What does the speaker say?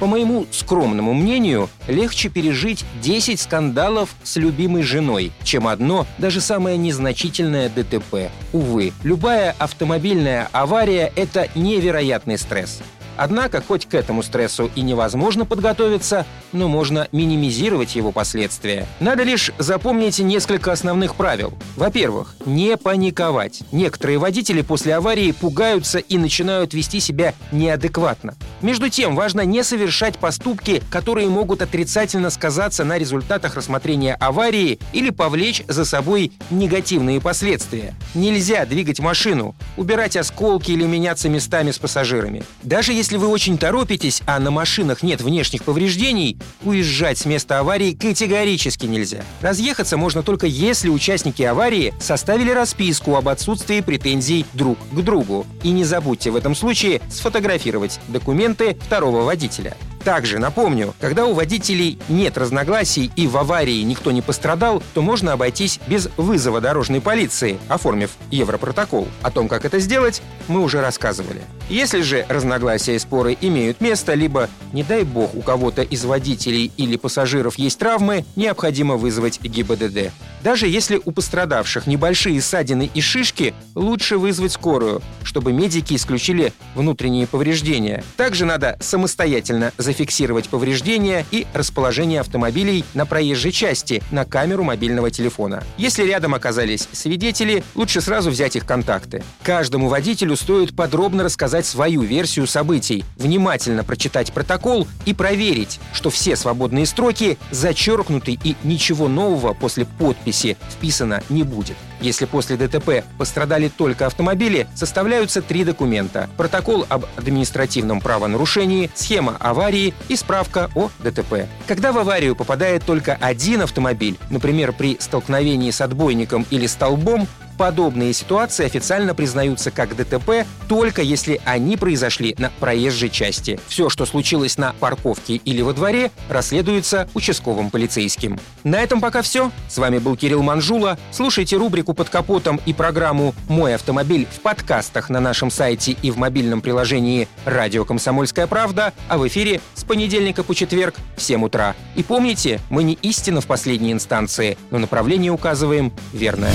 По моему скромному мнению, легче пережить 10 скандалов с любимой женой, чем одно, даже самое незначительное ДТП. Увы, любая автомобильная авария – это невероятный стресс. Однако, хоть к этому стрессу и невозможно подготовиться, но можно минимизировать его последствия. Надо лишь запомнить несколько основных правил. Во-первых, не паниковать. Некоторые водители после аварии пугаются и начинают вести себя неадекватно. Между тем, важно не совершать поступки, которые могут отрицательно сказаться на результатах рассмотрения аварии или повлечь за собой негативные последствия. Нельзя двигать машину, убирать осколки или меняться местами с пассажирами. Даже если вы очень торопитесь, а на машинах нет внешних повреждений, уезжать с места аварии категорически нельзя. Разъехаться можно только если участники аварии составили расписку об отсутствии претензий друг к другу. И не забудьте в этом случае сфотографировать документы второго водителя. Также напомню, когда у водителей нет разногласий и в аварии никто не пострадал, то можно обойтись без вызова дорожной полиции, оформив Европротокол. О том, как это сделать, мы уже рассказывали. Если же разногласия и споры имеют место, либо, не дай бог, у кого-то из водителей или пассажиров есть травмы, необходимо вызвать ГИБДД. Даже если у пострадавших небольшие ссадины и шишки, лучше вызвать скорую, чтобы медики исключили внутренние повреждения. Также надо самостоятельно зафиксировать повреждения и расположение автомобилей на проезжей части на камеру мобильного телефона. Если рядом оказались свидетели, лучше сразу взять их контакты. Каждому водителю стоит подробно рассказать свою версию событий, внимательно прочитать протокол и проверить, что все свободные строки зачеркнуты и ничего нового после подписи вписано не будет. Если после ДТП пострадали только автомобили, составляются три документа. Протокол об административном правонарушении, схема аварии и справка о ДТП. Когда в аварию попадает только один автомобиль, например, при столкновении с отбойником или столбом, подобные ситуации официально признаются как ДТП только если они произошли на проезжей части. Все, что случилось на парковке или во дворе, расследуется участковым полицейским. На этом пока все. С вами был Кирилл Манжула. Слушайте рубрику «Под капотом» и программу «Мой автомобиль» в подкастах на нашем сайте и в мобильном приложении «Радио Комсомольская правда», а в эфире с понедельника по четверг в 7 утра. И помните, мы не истина в последней инстанции, но направление указываем верное.